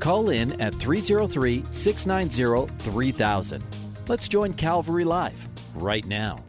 Call in at 303 690 3000. Let's join Calvary Live right now.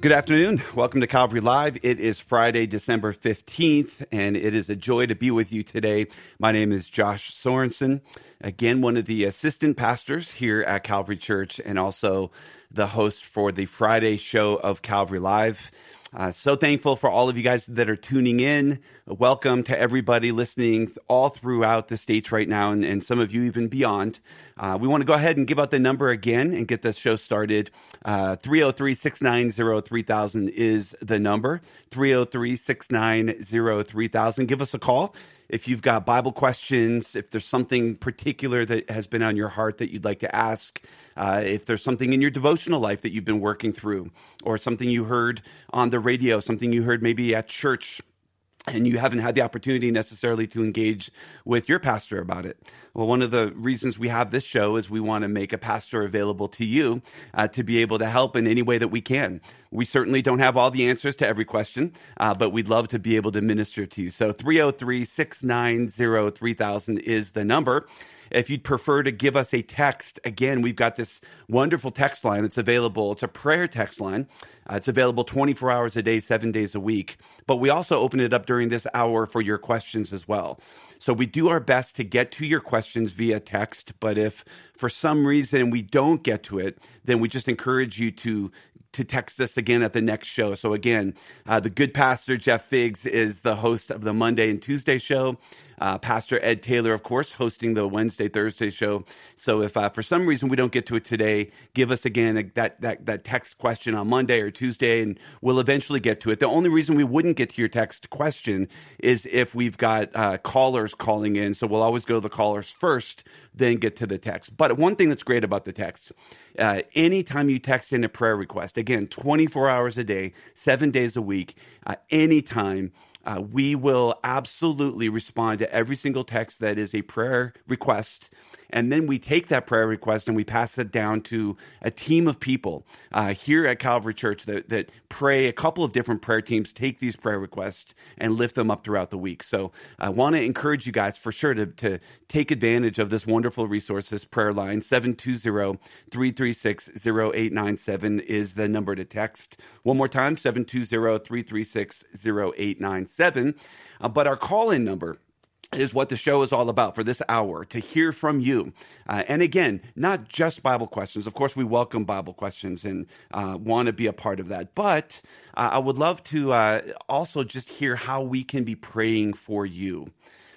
Good afternoon. Welcome to Calvary Live. It is Friday, December 15th, and it is a joy to be with you today. My name is Josh Sorensen, again, one of the assistant pastors here at Calvary Church, and also the host for the Friday show of Calvary Live. Uh, so thankful for all of you guys that are tuning in. Welcome to everybody listening all throughout the states right now, and, and some of you even beyond. Uh, we want to go ahead and give out the number again and get the show started. Uh, 303 690 3000 is the number. 303 690 3000. Give us a call if you've got Bible questions, if there's something particular that has been on your heart that you'd like to ask, uh, if there's something in your devotional life that you've been working through, or something you heard on the radio, something you heard maybe at church and you haven't had the opportunity necessarily to engage with your pastor about it. Well, one of the reasons we have this show is we want to make a pastor available to you uh, to be able to help in any way that we can. We certainly don't have all the answers to every question, uh, but we'd love to be able to minister to you. So 303 690 3000 is the number. If you'd prefer to give us a text, again, we've got this wonderful text line that's available. It's a prayer text line. Uh, it's available 24 hours a day, seven days a week. But we also open it up during this hour for your questions as well. So we do our best to get to your questions via text. But if for some reason we don't get to it, then we just encourage you to to text us again at the next show. So again, uh, the good pastor Jeff Figs is the host of the Monday and Tuesday show. Uh, Pastor Ed Taylor, of course, hosting the Wednesday Thursday show. So if uh, for some reason we don't get to it today, give us again a, that that that text question on Monday or Tuesday, and we'll eventually get to it. The only reason we wouldn't get to your text question is if we've got uh, callers calling in. So we'll always go to the callers first, then get to the text. But one thing that's great about the text, uh, anytime you text in a prayer request, again, 24 hours a day, seven days a week, uh, anytime uh, we will absolutely respond to every single text that is a prayer request and then we take that prayer request and we pass it down to a team of people uh, here at Calvary Church that, that pray. A couple of different prayer teams take these prayer requests and lift them up throughout the week. So I want to encourage you guys for sure to, to take advantage of this wonderful resource, this prayer line. 720 336 0897 is the number to text. One more time 720 336 0897. Uh, but our call in number is what the show is all about for this hour to hear from you. Uh, and again, not just Bible questions. Of course, we welcome Bible questions and uh, want to be a part of that. But uh, I would love to uh, also just hear how we can be praying for you.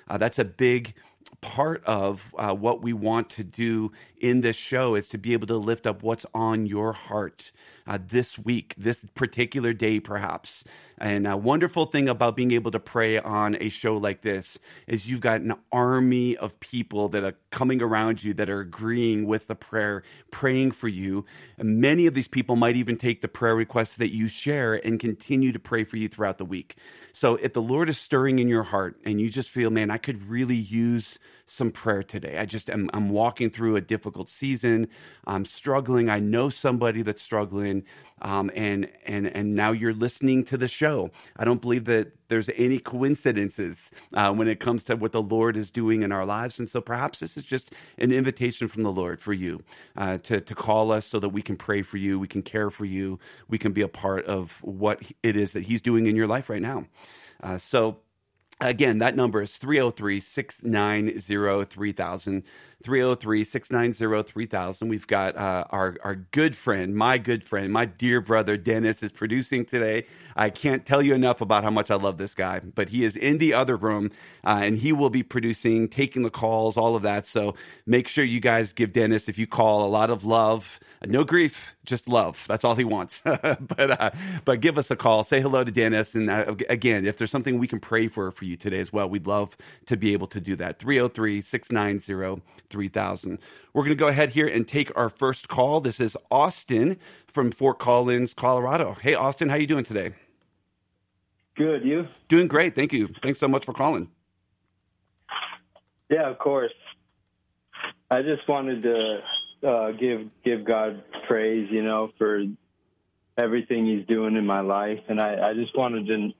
Uh, that's a big part of uh, what we want to do in this show is to be able to lift up what's on your heart uh, this week, this particular day, perhaps. And a wonderful thing about being able to pray on a show like this is you've got an army of people that are coming around you that are agreeing with the prayer, praying for you. And many of these people might even take the prayer requests that you share and continue to pray for you throughout the week. So if the Lord is stirring in your heart and you just feel, man, I could really use some prayer today. I just am I'm walking through a difficult season. I'm struggling. I know somebody that's struggling. Um, and and and now you're listening to the show. I don't believe that there's any coincidences uh, when it comes to what the Lord is doing in our lives, and so perhaps this is just an invitation from the Lord for you uh, to to call us so that we can pray for you, we can care for you, we can be a part of what it is that He's doing in your life right now. Uh, so. Again, that number is 303 690 3000. 303 690 3000. We've got uh, our, our good friend, my good friend, my dear brother Dennis is producing today. I can't tell you enough about how much I love this guy, but he is in the other room uh, and he will be producing, taking the calls, all of that. So make sure you guys give Dennis, if you call, a lot of love, no grief, just love. That's all he wants. but uh, but give us a call. Say hello to Dennis. And uh, again, if there's something we can pray for for you today as well. We'd love to be able to do that. 303 690 3000. We're going to go ahead here and take our first call. This is Austin from Fort Collins, Colorado. Hey, Austin, how you doing today? Good, you? Doing great. Thank you. Thanks so much for calling. Yeah, of course. I just wanted to uh, give give God praise, you know, for everything He's doing in my life, and I, I just wanted to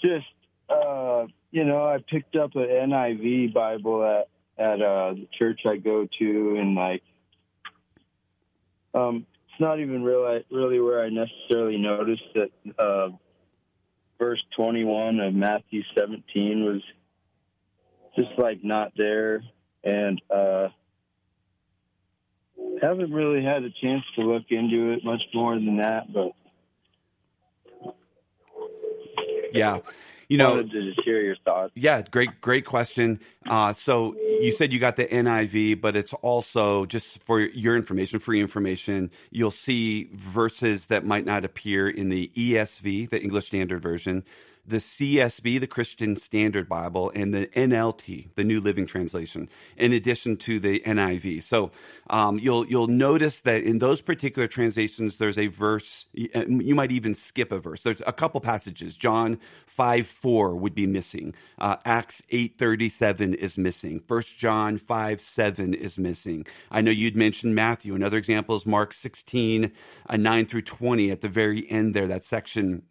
just, uh, you know, I picked up an NIV Bible at at uh, the church I go to, and like, um, it's not even really really where I necessarily noticed that uh, verse twenty one of Matthew seventeen was just like not there and uh, haven't really had a chance to look into it much more than that. But yeah, you know, wanted to just hear your thoughts. Yeah, great, great question. Uh, so you said you got the NIV, but it's also just for your information, free information. You'll see verses that might not appear in the ESV, the English Standard Version the CSB, the Christian Standard Bible, and the NLT, the New Living Translation, in addition to the NIV. So um, you'll you'll notice that in those particular translations, there's a verse. Uh, you might even skip a verse. There's a couple passages. John five four would be missing. Uh, Acts eight thirty seven is missing. First John five seven is missing. I know you'd mentioned Matthew. Another example is Mark sixteen uh, nine through twenty at the very end there. That section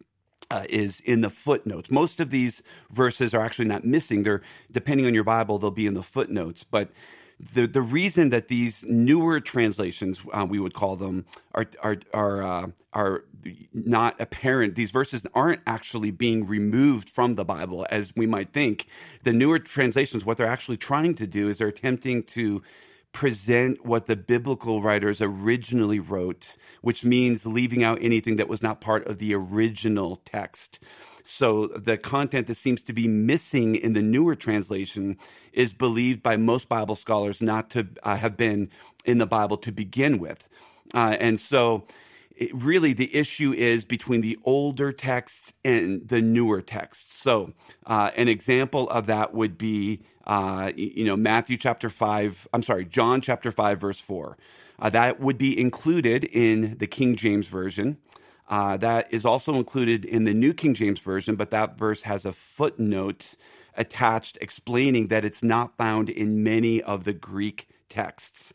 uh, is in the footnotes. Most of these verses are actually not missing. They're depending on your Bible, they'll be in the footnotes. But the the reason that these newer translations, uh, we would call them, are are are uh, are not apparent. These verses aren't actually being removed from the Bible as we might think. The newer translations, what they're actually trying to do is they're attempting to present what the biblical writers originally wrote, which means leaving out anything that was not part of the original text. So the content that seems to be missing in the newer translation is believed by most Bible scholars not to uh, have been in the Bible to begin with. Uh, and so it, really the issue is between the older texts and the newer texts. So, uh, an example of that would be, uh, you know, Matthew chapter 5, I'm sorry, John chapter 5, verse 4. Uh, that would be included in the King James Version. Uh, that is also included in the New King James Version, but that verse has a footnote attached explaining that it's not found in many of the Greek texts.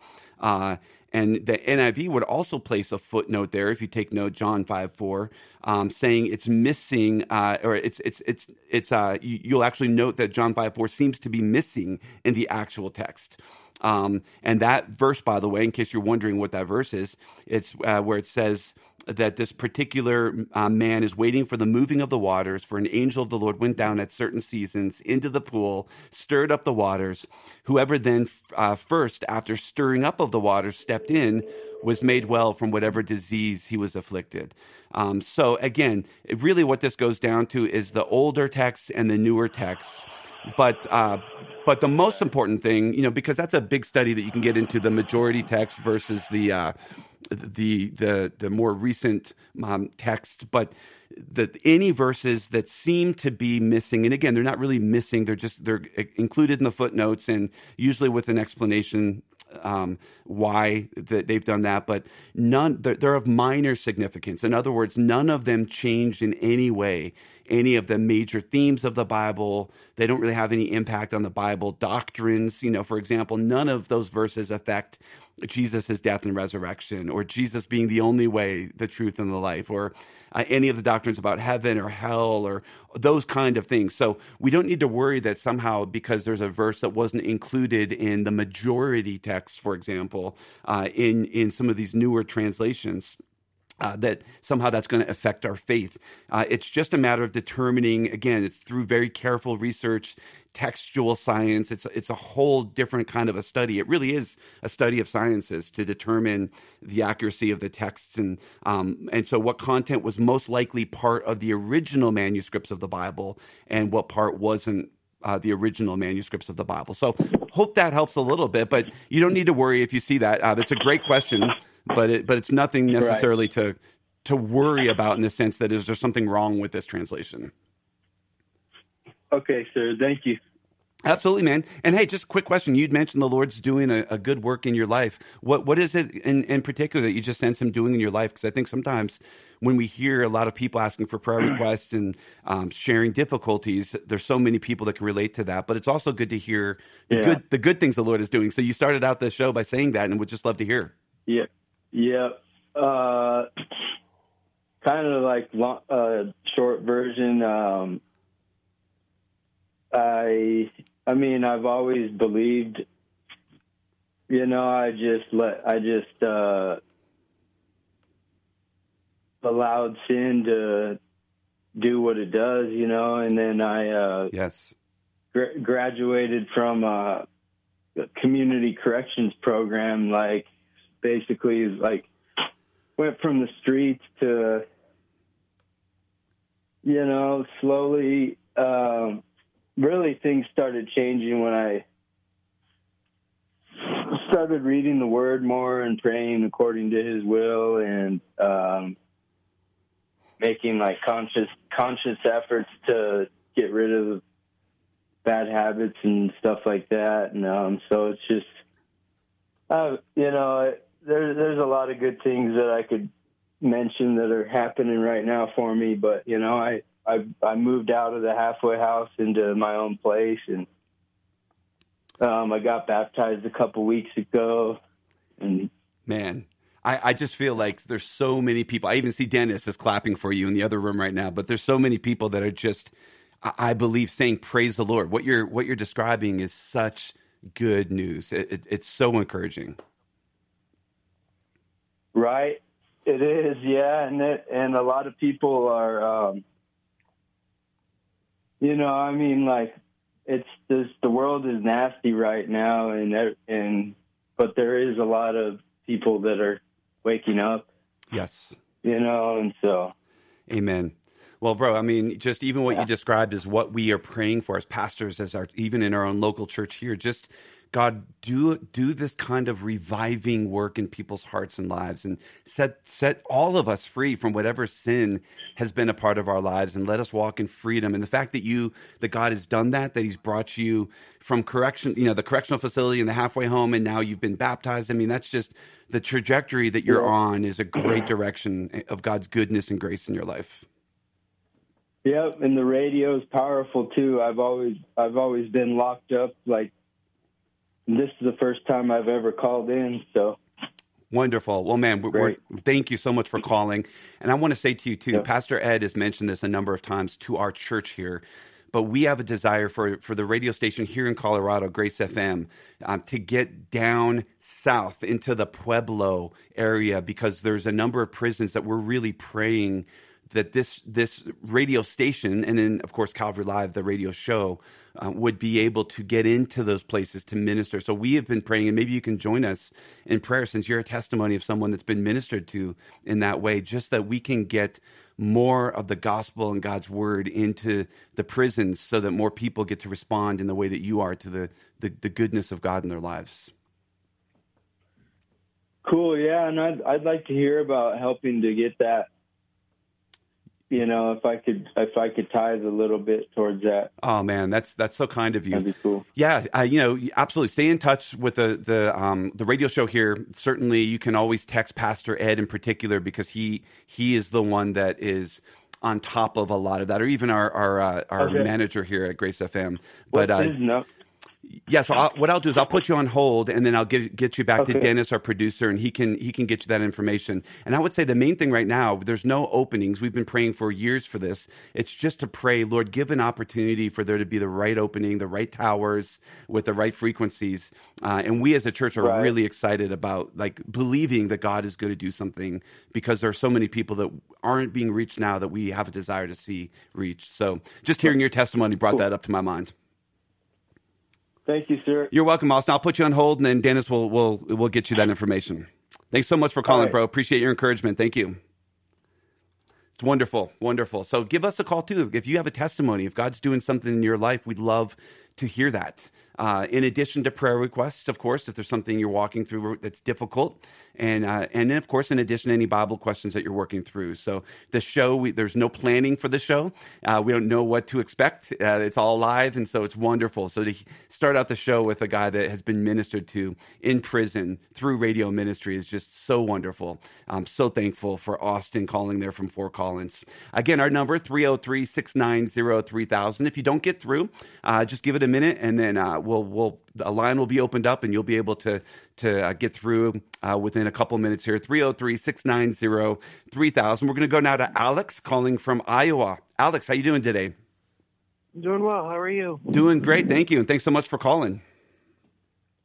And the NIV would also place a footnote there, if you take note, John 5 4, um, saying it's missing, uh, or it's, it's, it's, it's, uh, you, will actually note that John 5 4 seems to be missing in the actual text. Um, and that verse, by the way, in case you're wondering what that verse is, it's uh, where it says, that this particular uh, man is waiting for the moving of the waters, for an angel of the Lord went down at certain seasons into the pool, stirred up the waters. Whoever then uh, first, after stirring up of the waters, stepped in, was made well from whatever disease he was afflicted. Um, so again, really, what this goes down to is the older texts and the newer texts. But uh, but the most important thing, you know, because that's a big study that you can get into the majority text versus the uh, the the the more recent um, text, but the any verses that seem to be missing, and again, they're not really missing; they're just they're included in the footnotes, and usually with an explanation um, why that they've done that, but none they're, they're of minor significance. In other words, none of them change in any way any of the major themes of the Bible. They don't really have any impact on the Bible doctrines. You know, for example, none of those verses affect Jesus' death and resurrection, or Jesus being the only way, the truth, and the life, or uh, any of the doctrines about heaven or hell, or those kind of things. So we don't need to worry that somehow because there's a verse that wasn't included in the majority text, for example, uh, in in some of these newer translations uh, that somehow that's going to affect our faith. Uh, it's just a matter of determining. Again, it's through very careful research, textual science. It's it's a whole different kind of a study. It really is a study of sciences to determine the accuracy of the texts and um, and so what content was most likely part of the original manuscripts of the Bible and what part wasn't uh, the original manuscripts of the Bible. So, hope that helps a little bit, but you don't need to worry if you see that. Uh, it's a great question but it, but it's nothing necessarily right. to to worry about in the sense that is there something wrong with this translation? Okay, sir. Thank you. Absolutely, man. And hey, just a quick question. You'd mentioned the Lord's doing a, a, good work in your life. What what is it in, in particular that you just sense Him doing in your life? Because I think sometimes when we hear a lot of people asking for prayer requests and um, sharing difficulties, there's so many people that can relate to that. But it's also good to hear the yeah. good the good things the Lord is doing. So you started out the show by saying that, and would just love to hear. Yeah, yeah. Uh, kind of like long, uh, short version. Um, I I mean, I've always believed. You know, I just let I just uh, allowed sin to do what it does. You know, and then I uh, yes gra- graduated from a community corrections program. Like, basically, is like went from the streets to you know slowly. Um, really things started changing when I started reading the Word more and praying according to His will and um, making like conscious conscious efforts to get rid of bad habits and stuff like that. And um, so it's just, uh, you know, there's there's a lot of good things that I could mention that are happening right now for me. But you know, I I I moved out of the halfway house into my own place, and um, I got baptized a couple weeks ago. And man, I, I just feel like there's so many people. I even see Dennis is clapping for you in the other room right now. But there's so many people that are just, I, I believe, saying praise the Lord. What you're what you're describing is such good news. It, it, it's so encouraging. Right, it is. Yeah, and it, and a lot of people are. Um, you know, I mean, like it's this. The world is nasty right now, and and but there is a lot of people that are waking up. Yes. You know, and so. Amen. Well, bro, I mean, just even what yeah. you described is what we are praying for as pastors, as our even in our own local church here. Just God, do do this kind of reviving work in people's hearts and lives, and set set all of us free from whatever sin has been a part of our lives, and let us walk in freedom. And the fact that you, that God has done that, that He's brought you from correction, you know, the correctional facility and the halfway home, and now you've been baptized. I mean, that's just the trajectory that you're on is a great direction of God's goodness and grace in your life. Yep, and the radio is powerful too. I've always I've always been locked up like this is the first time I've ever called in. So Wonderful. Well, man, we're, we're, thank you so much for calling. And I want to say to you, too, yeah. Pastor Ed has mentioned this a number of times to our church here, but we have a desire for, for the radio station here in Colorado, Grace FM, um, to get down south into the Pueblo area because there's a number of prisons that we're really praying that this this radio station and then of course Calvary Live, the radio show, uh, would be able to get into those places to minister. So we have been praying, and maybe you can join us in prayer since you're a testimony of someone that's been ministered to in that way, just that we can get more of the gospel and God's word into the prisons so that more people get to respond in the way that you are to the, the, the goodness of God in their lives. Cool, yeah, and I'd I'd like to hear about helping to get that you know, if I could, if I could tithe a little bit towards that. Oh man, that's that's so kind of you. That'd be cool. Yeah, uh, you know, absolutely. Stay in touch with the the um, the radio show here. Certainly, you can always text Pastor Ed in particular because he he is the one that is on top of a lot of that, or even our our uh, our okay. manager here at Grace FM. But uh, no, yeah. So I'll, what I'll do is I'll put you on hold, and then I'll get get you back okay. to Dennis, our producer, and he can he can get you that information. And I would say the main thing right now, there's no openings. We've been praying for years for this. It's just to pray, Lord, give an opportunity for there to be the right opening, the right towers with the right frequencies. Uh, and we as a church are right. really excited about like believing that God is going to do something because there are so many people that aren't being reached now that we have a desire to see reached. So just hearing your testimony brought cool. that up to my mind. Thank you, sir. You're welcome, Austin. I'll put you on hold, and then Dennis will will will get you that information. Thanks so much for calling, right. bro. Appreciate your encouragement. Thank you. It's wonderful, wonderful. So give us a call too if you have a testimony. If God's doing something in your life, we'd love to hear that. Uh, in addition to prayer requests, of course, if there's something you're walking through that's difficult, and uh, and then of course, in addition, to any Bible questions that you're working through. So the show, we, there's no planning for the show. Uh, we don't know what to expect. Uh, it's all live, and so it's wonderful. So to start out the show with a guy that has been ministered to in prison through radio ministry is just so wonderful. I'm so thankful for Austin calling there from Fort Collins. Again, our number 303 690 3000. If you don't get through, uh, just give it a minute, and then uh, we'll we'll a line will be opened up and you'll be able to to uh, get through uh, within a couple minutes here. 303-690-3000 we're going to go now to alex calling from iowa. Alex how you doing today? Doing well. How are you? Doing great. Thank you and thanks so much for calling.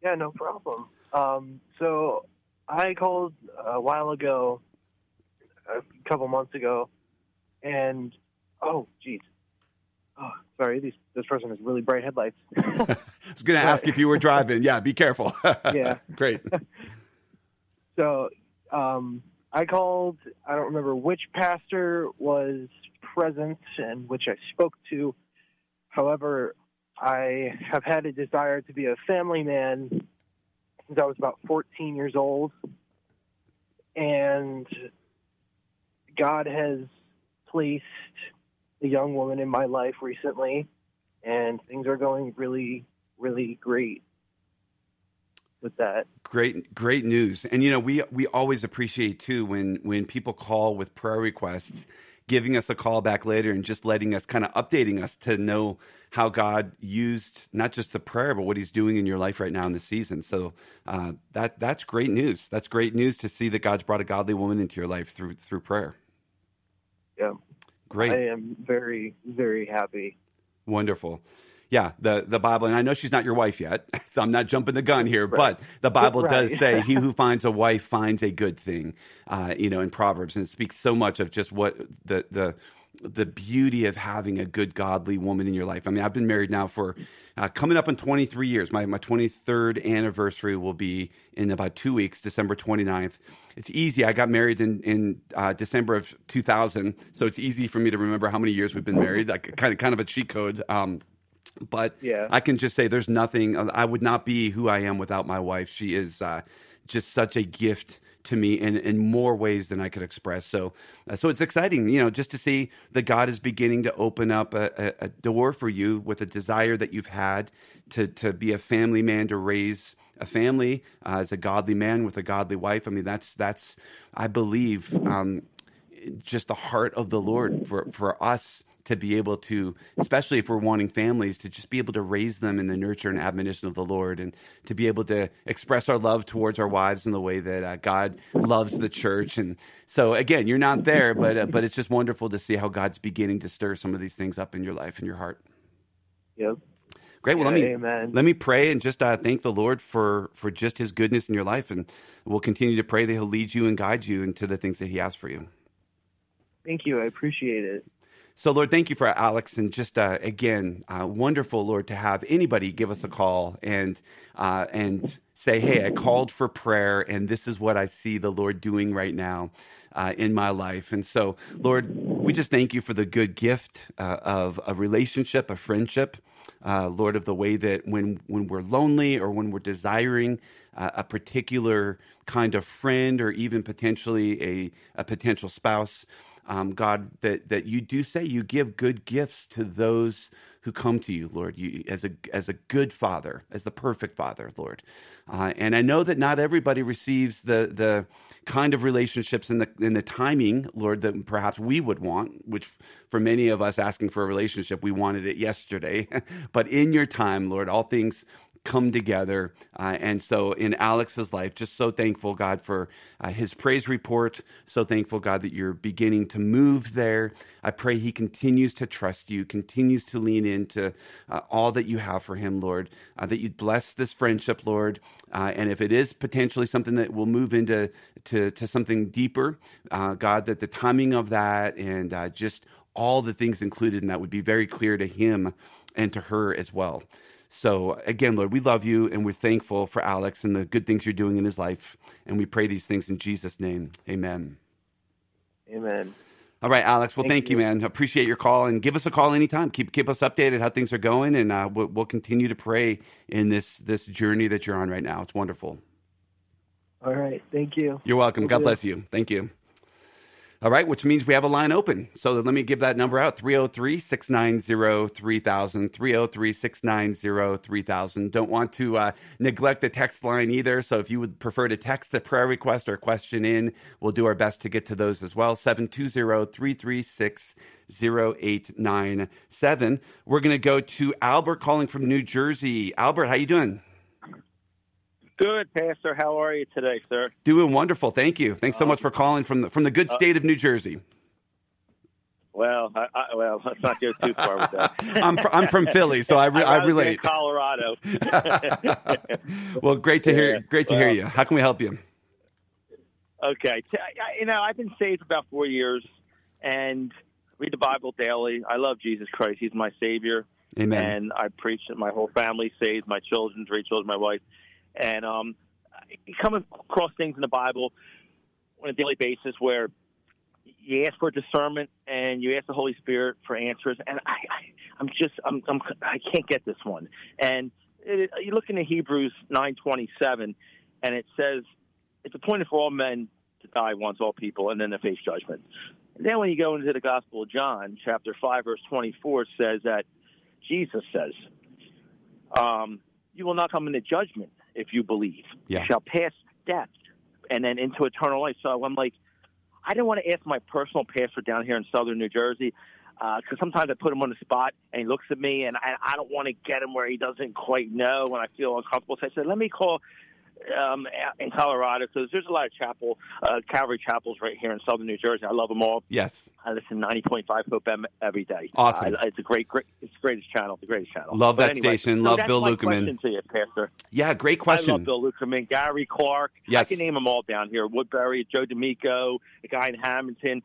Yeah no problem. Um, so i called a while ago a couple months ago and oh geez. Oh, sorry, these, this person has really bright headlights. I was going to ask if you were driving. Yeah, be careful. yeah. Great. so um, I called, I don't remember which pastor was present and which I spoke to. However, I have had a desire to be a family man since I was about 14 years old. And God has placed a young woman in my life recently, and things are going really, really great with that. Great, great news. And you know, we we always appreciate too when when people call with prayer requests, giving us a call back later and just letting us kind of updating us to know how God used not just the prayer, but what He's doing in your life right now in the season. So uh, that that's great news. That's great news to see that God's brought a godly woman into your life through through prayer. Yeah. Great. I am very, very happy. Wonderful. Yeah, the the Bible, and I know she's not your wife yet, so I'm not jumping the gun here. Right. But the Bible right. does say, "He who finds a wife finds a good thing." Uh, you know, in Proverbs, and it speaks so much of just what the the the beauty of having a good godly woman in your life. I mean, I've been married now for uh, coming up on 23 years. My my 23rd anniversary will be in about two weeks, December 29th it's easy. I got married in in uh, December of 2000, so it's easy for me to remember how many years we've been married. Like kind of kind of a cheat code. Um, but yeah. I can just say there's nothing. I would not be who I am without my wife. She is uh, just such a gift to me in, in more ways than I could express. So, uh, so it's exciting, you know, just to see that God is beginning to open up a, a, a, door for you with a desire that you've had to to be a family man, to raise a family uh, as a godly man with a godly wife. I mean, that's that's I believe um, just the heart of the Lord for for us to be able to, especially if we're wanting families, to just be able to raise them in the nurture and admonition of the Lord, and to be able to express our love towards our wives in the way that uh, God loves the church. And so, again, you're not there, but uh, but it's just wonderful to see how God's beginning to stir some of these things up in your life and your heart. Yep. Great. Well, let me amen. let me pray and just uh, thank the Lord for for just His goodness in your life, and we'll continue to pray that He'll lead you and guide you into the things that He has for you. Thank you. I appreciate it. So, Lord, thank you for Alex, and just uh, again, uh, wonderful, Lord, to have anybody give us a call and uh, and say, "Hey, I called for prayer, and this is what I see the Lord doing right now uh, in my life." And so, Lord, we just thank you for the good gift uh, of a relationship, a friendship uh, Lord, of the way that when when we're lonely or when we're desiring a particular kind of friend or even potentially a, a potential spouse, um, God, that that you do say you give good gifts to those who come to you, Lord, you, as a as a good father, as the perfect father, Lord. Uh, and I know that not everybody receives the the kind of relationships and the in the timing, Lord, that perhaps we would want. Which for many of us asking for a relationship, we wanted it yesterday. but in your time, Lord, all things come together. Uh, and so in Alex's life, just so thankful, God, for uh, his praise report. So thankful, God, that you're beginning to move there. I pray he continues to trust you, continues to lean into uh, all that you have for him, Lord, uh, that you'd bless this friendship, Lord. Uh, and if it is potentially something that will move into to, to something deeper, uh, God, that the timing of that and just all the things included in that would be very clear to him and to her as well. So, again, Lord, we love you and we're thankful for Alex and the good things you're doing in his life. And we pray these things in Jesus' name. Amen. Amen. All right, Alex. Well, thank, Thank you, you. man. Appreciate your call, and give us a call anytime. Keep keep us updated how things are going, and uh, we'll, we'll continue to pray in this this journey that you're on right now. It's wonderful. All right. Thank you. You're welcome. Will God do. bless you. Thank you. All right, which means we have a line open. So let me give that number out 303 690 3000. 303 690 3000. Don't want to uh, neglect the text line either. So if you would prefer to text a prayer request or question in, we'll do our best to get to those as well. 720 336 0897. We're going to go to Albert calling from New Jersey. Albert, how you doing? Good, Pastor. How are you today, sir? Doing wonderful. Thank you. Thanks so much for calling from the, from the good uh, state of New Jersey. Well, I, I, well, let's not go too far with that. I'm fr- I'm from Philly, so I, re- I in relate. Colorado. well, great to hear Yeah, great to hear you. How can we help you? okay, you know, I've been saved about four years, and read the Bible daily. I love Jesus Christ. He's my Savior, Amen. and I preach that my whole family saved, my children, three children, my wife, and um, come across things in the Bible on a daily basis where you ask for discernment and you ask the Holy Spirit for answers, and I, I I'm just I'm, I'm I can't get this one. And it, you look into Hebrews nine twenty seven, and it says it's appointed for all men to die once, all people, and then to face judgment. And then when you go into the Gospel of John, chapter five, verse twenty four, says that Jesus says, um, "You will not come into judgment if you believe. Yeah. You shall pass death, and then into eternal life." So I'm like. I didn't want to ask my personal pastor down here in southern New Jersey uh, because sometimes I put him on the spot and he looks at me and I, I don't want to get him where he doesn't quite know and I feel uncomfortable. So I said, let me call um, in Colorado because there's a lot of chapel, uh, Calvary chapels right here in southern New Jersey. I love them all. yes. I listen 90.5 Hope M every day. Awesome. Uh, it's a great, great, it's the greatest channel, the greatest channel. Love But that station. so Love Bill Lukeman. to you, Pastor. Yeah, great question. I love Bill Lukerman, Gary Clark. Yes. I can name them all down here. Woodbury, Joe D'Amico, the guy in Hamilton,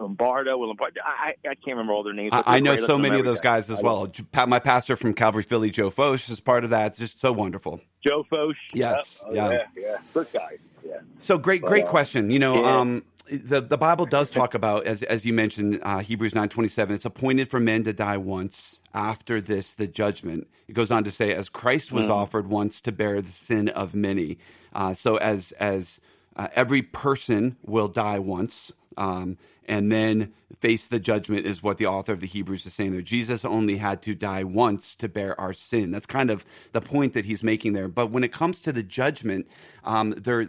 Lombardo. Lombardo. I, I I can't remember all their names. I, I know so many of those day. guys as I well. My pastor from Calvary Philly, Joe Focht, is part of that. It's just so wonderful. Joe Focht. Yes, Oh, yeah. yeah, yeah. Good guy. Yeah. So great, But, great uh, question. You know, yeah. um, the the Bible does talk about as as you mentioned, uh, Hebrews nine twenty seven. It's appointed for men to die once. After this, the judgment. It goes on to say, as Christ was offered once to bear the sin of many. Uh, so as as uh, every person will die once. Um, and then face the judgment is what the author of the Hebrews is saying there. Jesus only had to die once to bear our sin. That's kind of the point that he's making there. But when it comes to the judgment, um, there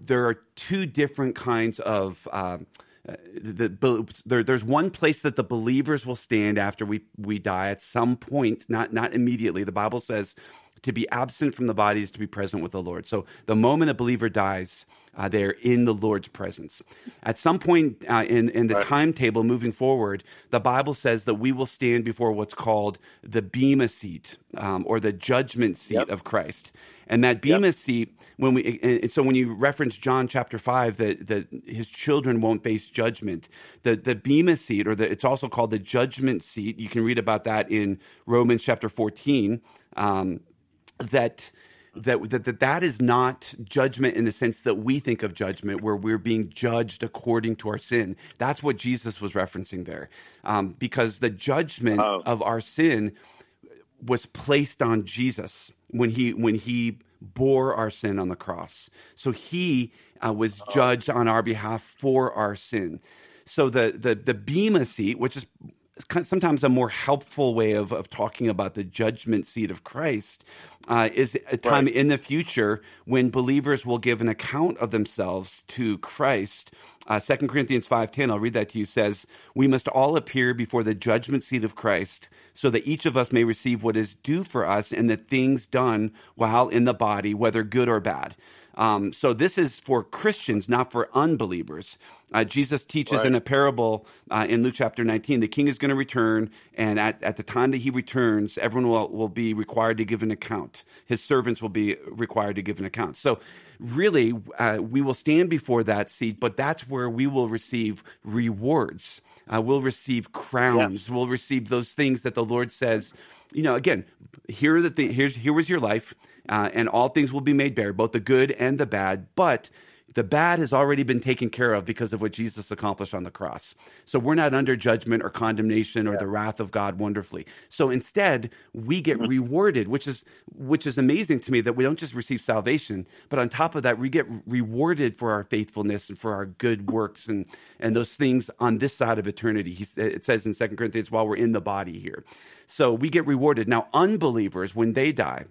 there are two different kinds of. Uh, the, the, there, there's one place that the believers will stand after we, we die at some point, not not immediately. The Bible says to be absent from the body is to be present with the Lord. So the moment a believer dies, uh, they're in the Lord's presence. At some point uh, in in the timetable moving forward, the Bible says that we will stand before what's called the bema seat um, or the judgment seat Yep. of Christ. And that bema seat, when we and and so when you reference John chapter five, that that his children won't face judgment. The the bema seat, or the, it's also called the judgment seat. You can read about that in Romans chapter fourteen. Um, that that, that that that is not judgment in the sense that we think of judgment, where we're being judged according to our sin. That's what Jesus was referencing there, um, because the judgment Oh. of our sin was placed on Jesus when he when he bore our sin on the cross. So he uh, was judged on our behalf for our sin. So the the the bema seat, which is sometimes a more helpful way of, of talking about the judgment seat of Christ, uh, is a time in the future when believers will give an account of themselves to Christ. Uh, 2 Corinthians 5.10, I'll read that to you, says, We must all appear before the judgment seat of Christ so that each of us may receive what is due for us in the things done while in the body, whether good or bad. Um, so this is for Christians, not for unbelievers. Uh, Jesus teaches in a parable uh, in Luke chapter 19. The king is going to return, and at, at the time that he returns, everyone will, will be required to give an account. His servants will be required to give an account. So really, uh, we will stand before that seat, but that's where we will receive rewards. Uh, we'll receive crowns. We'll receive those things that the Lord says. You know, again, here are the thing. Here's here was your life, uh, and all things will be made bare, both the good and the bad. But The bad has already been taken care of because of what Jesus accomplished on the cross. So we're not under judgment or condemnation or yeah. the wrath of God wonderfully. So instead, we get mm-hmm. rewarded, which is which is amazing to me that we don't just receive salvation, but on top of that, we get rewarded for our faithfulness and for our good works and and those things on this side of eternity. He, it says in Second Corinthians, while we're in the body here. So we get rewarded. Now, unbelievers, when they die,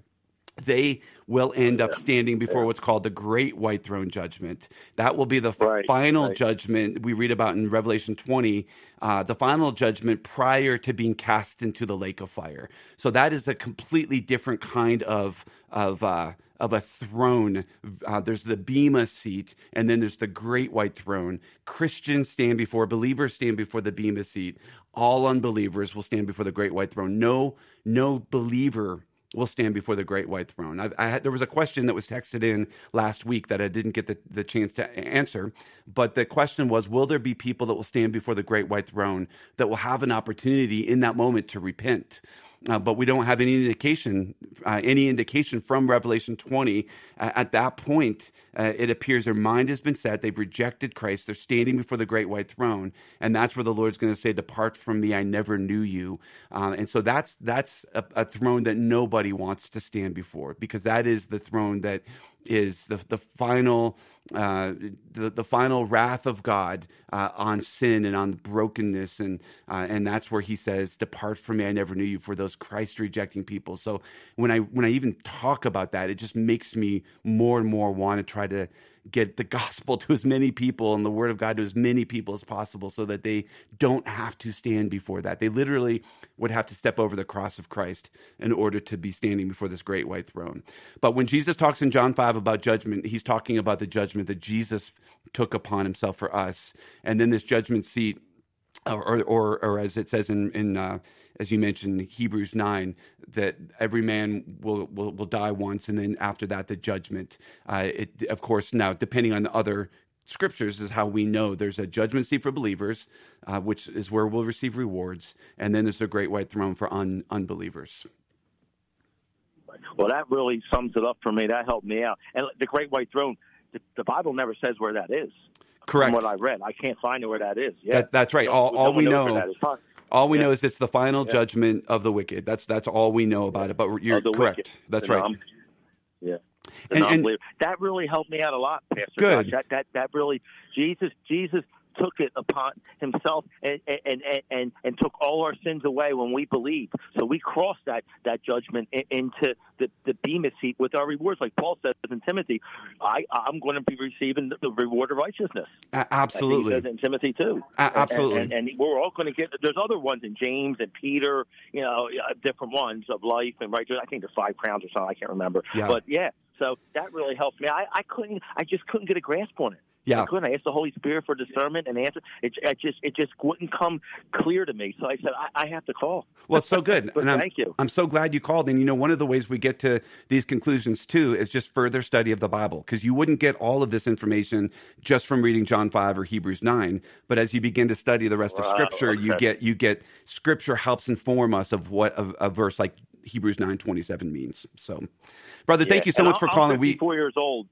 they will end up standing before yeah. what's called the great white throne judgment. That will be the right, final right. judgment we read about in Revelation 20, uh, the final judgment prior to being cast into the lake of fire. So that is a completely different kind of of uh, of a throne. Uh, there's the bema seat, and then there's the great white throne. Christians stand before believers stand before the bema seat. All unbelievers will stand before the great white throne. No, no believer will stand before the great white throne. I, I had, there was a question that was texted in last week that I didn't get the, the chance to answer, but the question was Will there be people that will stand before the great white throne that will have an opportunity in that moment to repent? Uh, but we don't have any indication, uh, any indication from Revelation 20. Uh, at that point, uh, it appears their mind has been set. They've rejected Christ. They're standing before the great white throne, and that's where the Lord's going to say, "Depart from me, I never knew you." Uh, and so that's that's a, a throne that nobody wants to stand before because that is the throne that is the the final uh, the the final wrath of God uh, on sin and on brokenness, and uh, and that's where He says, "Depart from me, I never knew you." For those Christ rejecting people. So when I when I even talk about that, it just makes me more and more want to try to get the gospel to as many people and the word of God to as many people as possible so that they don't have to stand before that. They literally would have to step over the cross of Christ in order to be standing before this great white throne. But when Jesus talks in John 5 about judgment, he's talking about the judgment that Jesus took upon himself for us. And then this judgment seat, or, or, or as it says in, in uh, as you mentioned, Hebrews 9, that every man will, will, will die once, and then after that, the judgment. Uh, it, of course, now, depending on the other scriptures, is how we know there's a judgment seat for believers, uh, which is where we'll receive rewards, and then there's a great white throne for un, unbelievers. Well, that really sums it up for me. That helped me out. And the great white throne, the, the Bible never says where that is. Correct. From what I read, I can't find where that is. Yeah, that, that's right. All, all we know. All we yeah. know is it's the final yeah. judgment of the wicked. That's that's all we know about it. But you're correct. Wicked. That's right. yeah. And, and, that really helped me out a lot, Pastor. Good. That that that really Jesus Jesus took it upon himself and, and, and, and, and took all our sins away when we believed. So we crossed that, that judgment into the, the bema seat with our rewards. Like Paul says in Timothy, I, I'm going to be receiving the reward of righteousness. absolutely. He says in Timothy too. absolutely. And, and, and, we're all going to get, there's other ones in James and Peter, you know, different ones of life and righteousness. I think there's five crowns or something. I can't remember. Yeah. But yeah, so that really helped me. I, I couldn't, I just couldn't get a grasp on it. Yeah. I couldn't. I asked the Holy Spirit for discernment and answer. It, it just it just wouldn't come clear to me. So I said I, I have to call. Well, it's so good. and I'm, thank you. I'm so glad you called. And you know, one of the ways we get to these conclusions too is just further study of the Bible because you wouldn't get all of this information just from reading John five or Hebrews nine. But as you begin to study the rest wow, of Scripture, okay. you get you get Scripture helps inform us of what a, a verse like Hebrews nine twenty seven means. So, brother, yeah, thank you so much I'm, for calling. I'm 54 we years old.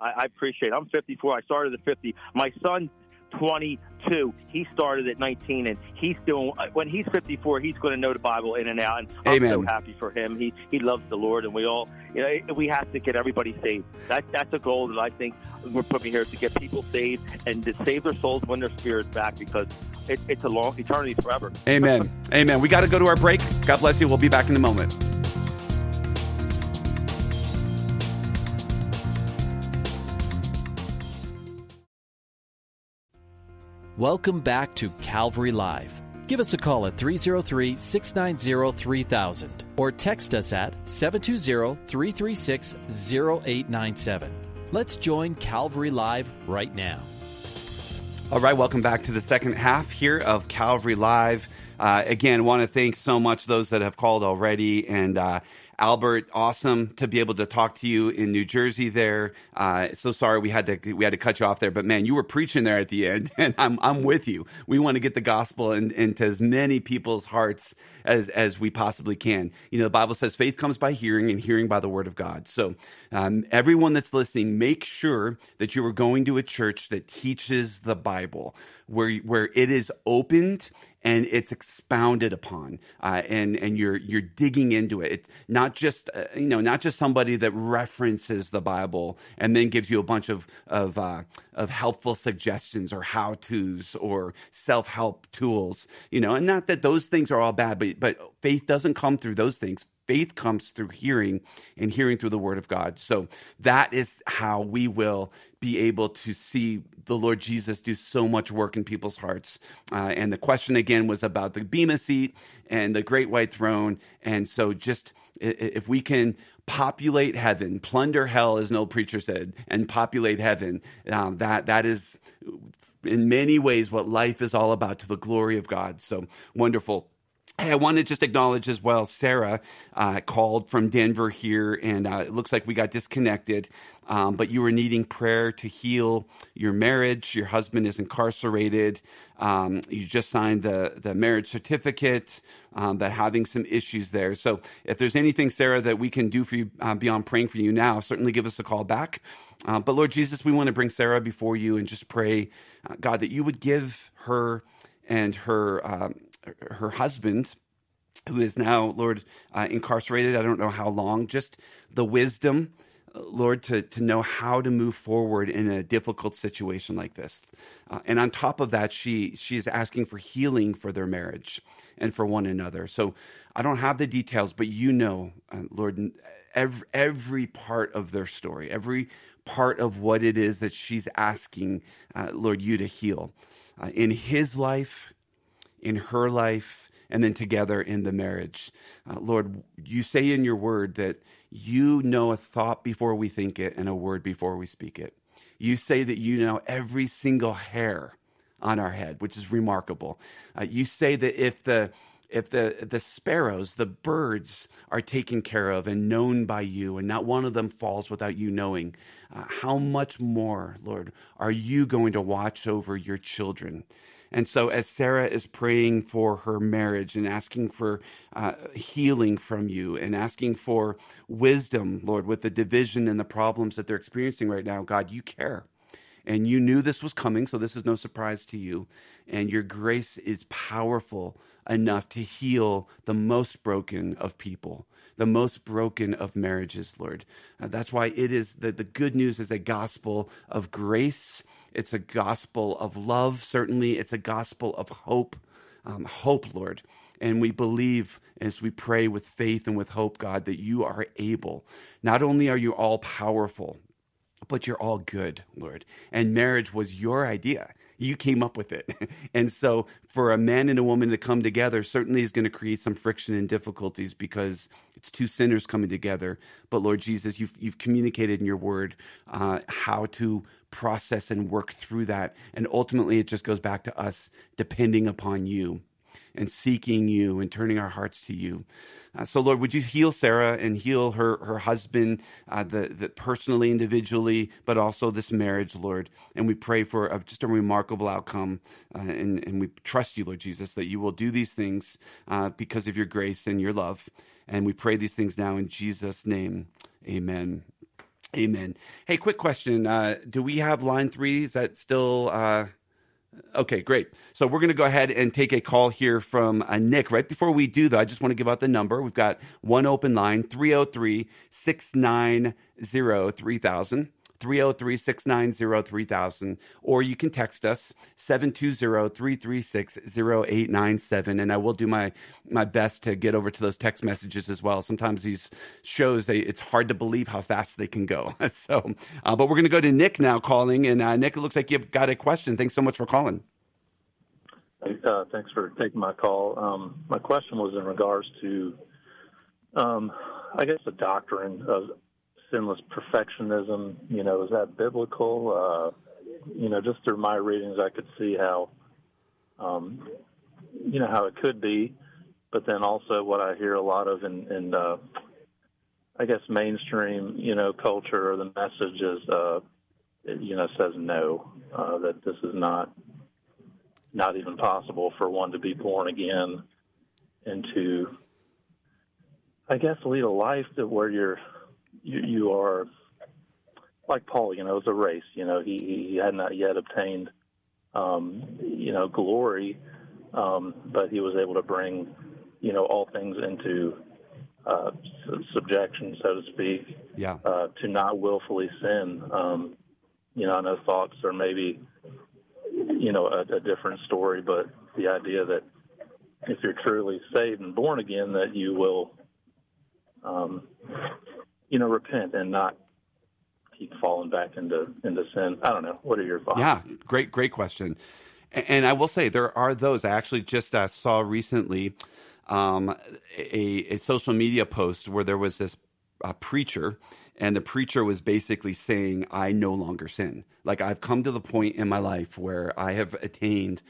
I, I appreciate it. I'm 54. I started at 50. My son 22. He started at 19, and he's doing. Uh, when he's 54, he's going to know the Bible in and out. And I'm Amen. so happy for him. He he loves the Lord, and we all, you know, we have to get everybody saved. That that's a goal that I think we're putting here to get people saved and to save their souls when their spirit's back because it, it's a long eternity forever. Amen. Amen. We got to go to our break. God bless you. We'll be back in a moment. Welcome back to Calvary Live. Give us a call at 303 690 3000 or text us at 720 336 0897. Let's join Calvary Live right now. All right, welcome back to the second half here of Calvary Live. Uh, again, want to thank so much those that have called already and uh, Albert, awesome to be able to talk to you in New Jersey. There, uh, so sorry we had to we had to cut you off there, but man, you were preaching there at the end, and I'm I'm with you. We want to get the gospel in, into as many people's hearts as as we possibly can. You know, the Bible says faith comes by hearing, and hearing by the word of God. So, um, everyone that's listening, make sure that you are going to a church that teaches the Bible where where it is opened and it's expounded upon, uh, and and you're you're digging into it. It's not just uh, you know not just somebody that references the Bible and then gives you a bunch of of uh, of helpful suggestions or how tos or self help tools. You know, and not that those things are all bad, but but faith doesn't come through those things faith comes through hearing and hearing through the word of God. So that is how we will be able to see the Lord Jesus do so much work in people's hearts. Uh, and the question again was about the Bema seat and the great white throne. And so just if we can populate heaven, plunder hell, as an old preacher said, and populate heaven, um, that that is in many ways what life is all about to the glory of God. So wonderful. Hey, I want to just acknowledge as well, Sarah uh, called from Denver here, and uh, it looks like we got disconnected. Um, but you were needing prayer to heal your marriage. Your husband is incarcerated. Um, you just signed the, the marriage certificate, um, but having some issues there. So if there's anything, Sarah, that we can do for you uh, beyond praying for you now, certainly give us a call back. Uh, but Lord Jesus, we want to bring Sarah before you and just pray, uh, God, that you would give her and her um, her husband, who is now, Lord, uh, incarcerated. I don't know how long. Just the wisdom, uh, Lord, to, to know how to move forward in a difficult situation like this. Uh, and on top of that, she she is asking for healing for their marriage and for one another. So I don't have the details, but you know, uh, Lord, every every part of their story, every part of what it is that she's asking, uh, Lord, you to heal uh, in his life in her life and then together in the marriage. Uh, Lord, you say in your word that you know a thought before we think it and a word before we speak it. You say that you know every single hair on our head, which is remarkable. Uh, you say that if the if the the sparrows, the birds, are taken care of and known by you, and not one of them falls without you knowing, uh, how much more, Lord, are you going to watch over your children? And so, as Sarah is praying for her marriage and asking for uh, healing from you and asking for wisdom, Lord, with the division and the problems that they're experiencing right now, God, you care. And you knew this was coming, so this is no surprise to you. And your grace is powerful enough to heal the most broken of people, the most broken of marriages, Lord. Uh, that's why it is that the good news is a gospel of grace it's a gospel of love, certainly. It's a gospel of hope. Um, hope, Lord. And we believe as we pray with faith and with hope, God, that you are able. Not only are you all powerful, but you're all good, Lord. And marriage was your idea. You came up with it. and so for a man and a woman to come together certainly is going to create some friction and difficulties because it's two sinners coming together. But Lord Jesus, you've, you've communicated in your word uh, how to process and work through that. And ultimately, it just goes back to us depending upon you and seeking you and turning our hearts to you. Uh, so, Lord, would you heal Sarah and heal her her husband, uh, the, the personally, individually, but also this marriage, Lord. And we pray for a, just a remarkable outcome, uh, and and we trust you, Lord Jesus, that you will do these things uh, because of your grace and your love. And we pray these things now in Jesus' name, Amen. Amen. Hey, quick question. Uh, do we have line three? Is that still uh, okay? Great. So we're going to go ahead and take a call here from uh, Nick. Right before we do, though, I just want to give out the number. We've got one open line 303 690 3000. 303 690 3000, or you can text us 720 336 0897. And I will do my, my best to get over to those text messages as well. Sometimes these shows, they, it's hard to believe how fast they can go. so, uh, but we're going to go to Nick now calling. And uh, Nick, it looks like you've got a question. Thanks so much for calling. Uh, thanks for taking my call. Um, my question was in regards to, um, I guess, the doctrine of sinless perfectionism, you know, is that biblical? Uh, you know, just through my readings, I could see how, um, you know, how it could be, but then also what I hear a lot of in, in uh, I guess mainstream, you know, culture or the message is, uh, you know, says no, uh, that this is not not even possible for one to be born again and to, I guess, lead a life that where you're you, you are like Paul. You know, it's a race. You know, he he had not yet obtained, um, you know, glory, um, but he was able to bring, you know, all things into uh, subjection, so to speak, Yeah. uh, to not willfully sin. Um, you know, I know thoughts are maybe, you know, a, a different story, but the idea that if you're truly saved and born again, that you will, um, you know, repent and not keep falling back into into sin. I don't know. What are your thoughts? Yeah, great, great question. And I will say there are those. I actually just uh, saw recently um, a, a social media post where there was this preacher, and the preacher was basically saying, "I no longer sin. Like I've come to the point in my life where I have attained."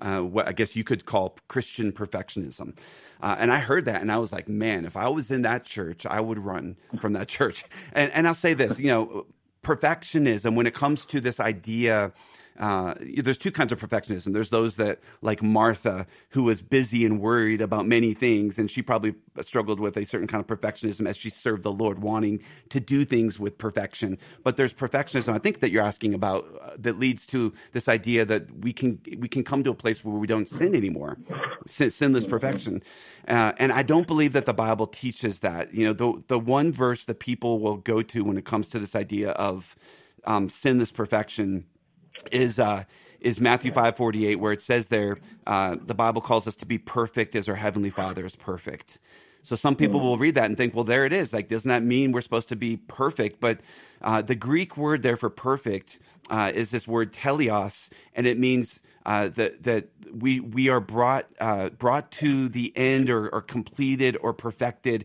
Uh, what I guess you could call Christian perfectionism. Uh, and I heard that and I was like, man, if I was in that church, I would run from that church. And, and I'll say this, you know, perfectionism, when it comes to this idea, uh, there's two kinds of perfectionism. There's those that, like Martha, who was busy and worried about many things, and she probably struggled with a certain kind of perfectionism as she served the Lord, wanting to do things with perfection. But there's perfectionism, I think, that you're asking about, uh, that leads to this idea that we can we can come to a place where we don't sin anymore, sin, sinless perfection. Uh, and I don't believe that the Bible teaches that. You know, the the one verse that people will go to when it comes to this idea of um, sinless perfection is uh, is Matthew five forty eight, where it says there, uh, the Bible calls us to be perfect as our heavenly Father is perfect. So some people will read that and think, well, there it is. Like, doesn't that mean we're supposed to be perfect? But uh, the Greek word there for perfect uh, is this word teleios, and it means uh, that that we we are brought uh, brought to the end or, or completed or perfected,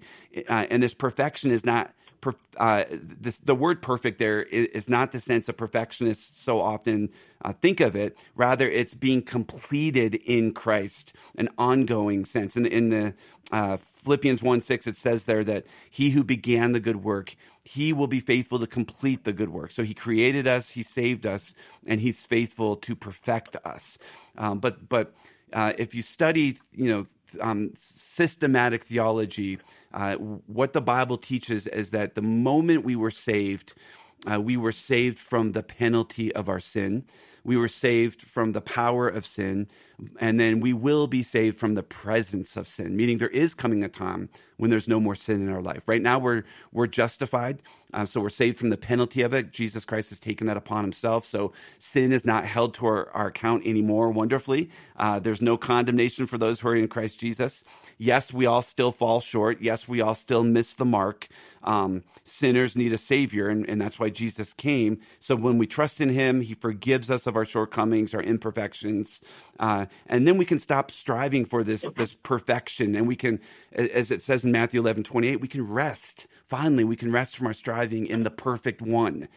uh, and this perfection is not per, uh, this, the word perfect there is, is not the sense of perfectionists so often uh, think of it. Rather, it's being completed in Christ, an ongoing sense. In, in the uh, Philippians 1 6, it says there that he who began the good work, he will be faithful to complete the good work. So he created us, he saved us, and he's faithful to perfect us. Um, but, but, uh, if you study, you know, um, systematic theology, uh, what the Bible teaches is that the moment we were saved, uh, we were saved from the penalty of our sin. We were saved from the power of sin, and then we will be saved from the presence of sin. Meaning, there is coming a time when there's no more sin in our life. Right now, we're we're justified, uh, so we're saved from the penalty of it. Jesus Christ has taken that upon Himself, so sin is not held to our, our account anymore. Wonderfully, uh, there's no condemnation for those who are in Christ Jesus. Yes, we all still fall short. Yes, we all still miss the mark. Um, sinners need a savior, and, and that's why Jesus came. So when we trust in Him, He forgives us of our shortcomings, our imperfections, uh, and then we can stop striving for this this perfection, and we can, as it says in Matthew 11, 28, we can rest. Finally, we can rest from our striving in the perfect one.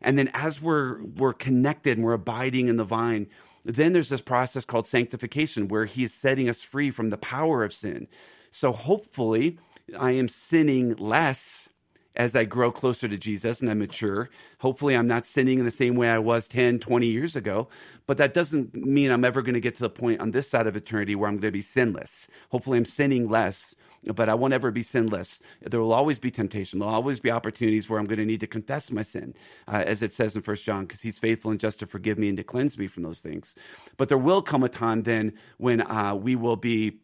And then as we're we're connected and we're abiding in the vine, then there's this process called sanctification where he is setting us free from the power of sin. So hopefully I am sinning less as I grow closer to Jesus and I mature. Hopefully I'm not sinning in the same way I was 10, 20 years ago, but that doesn't mean I'm ever going to get to the point on this side of eternity where I'm going to be sinless. Hopefully I'm sinning less but I won't ever be sinless. There will always be temptation. There'll always be opportunities where I'm going to need to confess my sin, uh, as it says in First John, because He's faithful and just to forgive me and to cleanse me from those things. But there will come a time then when uh, we will be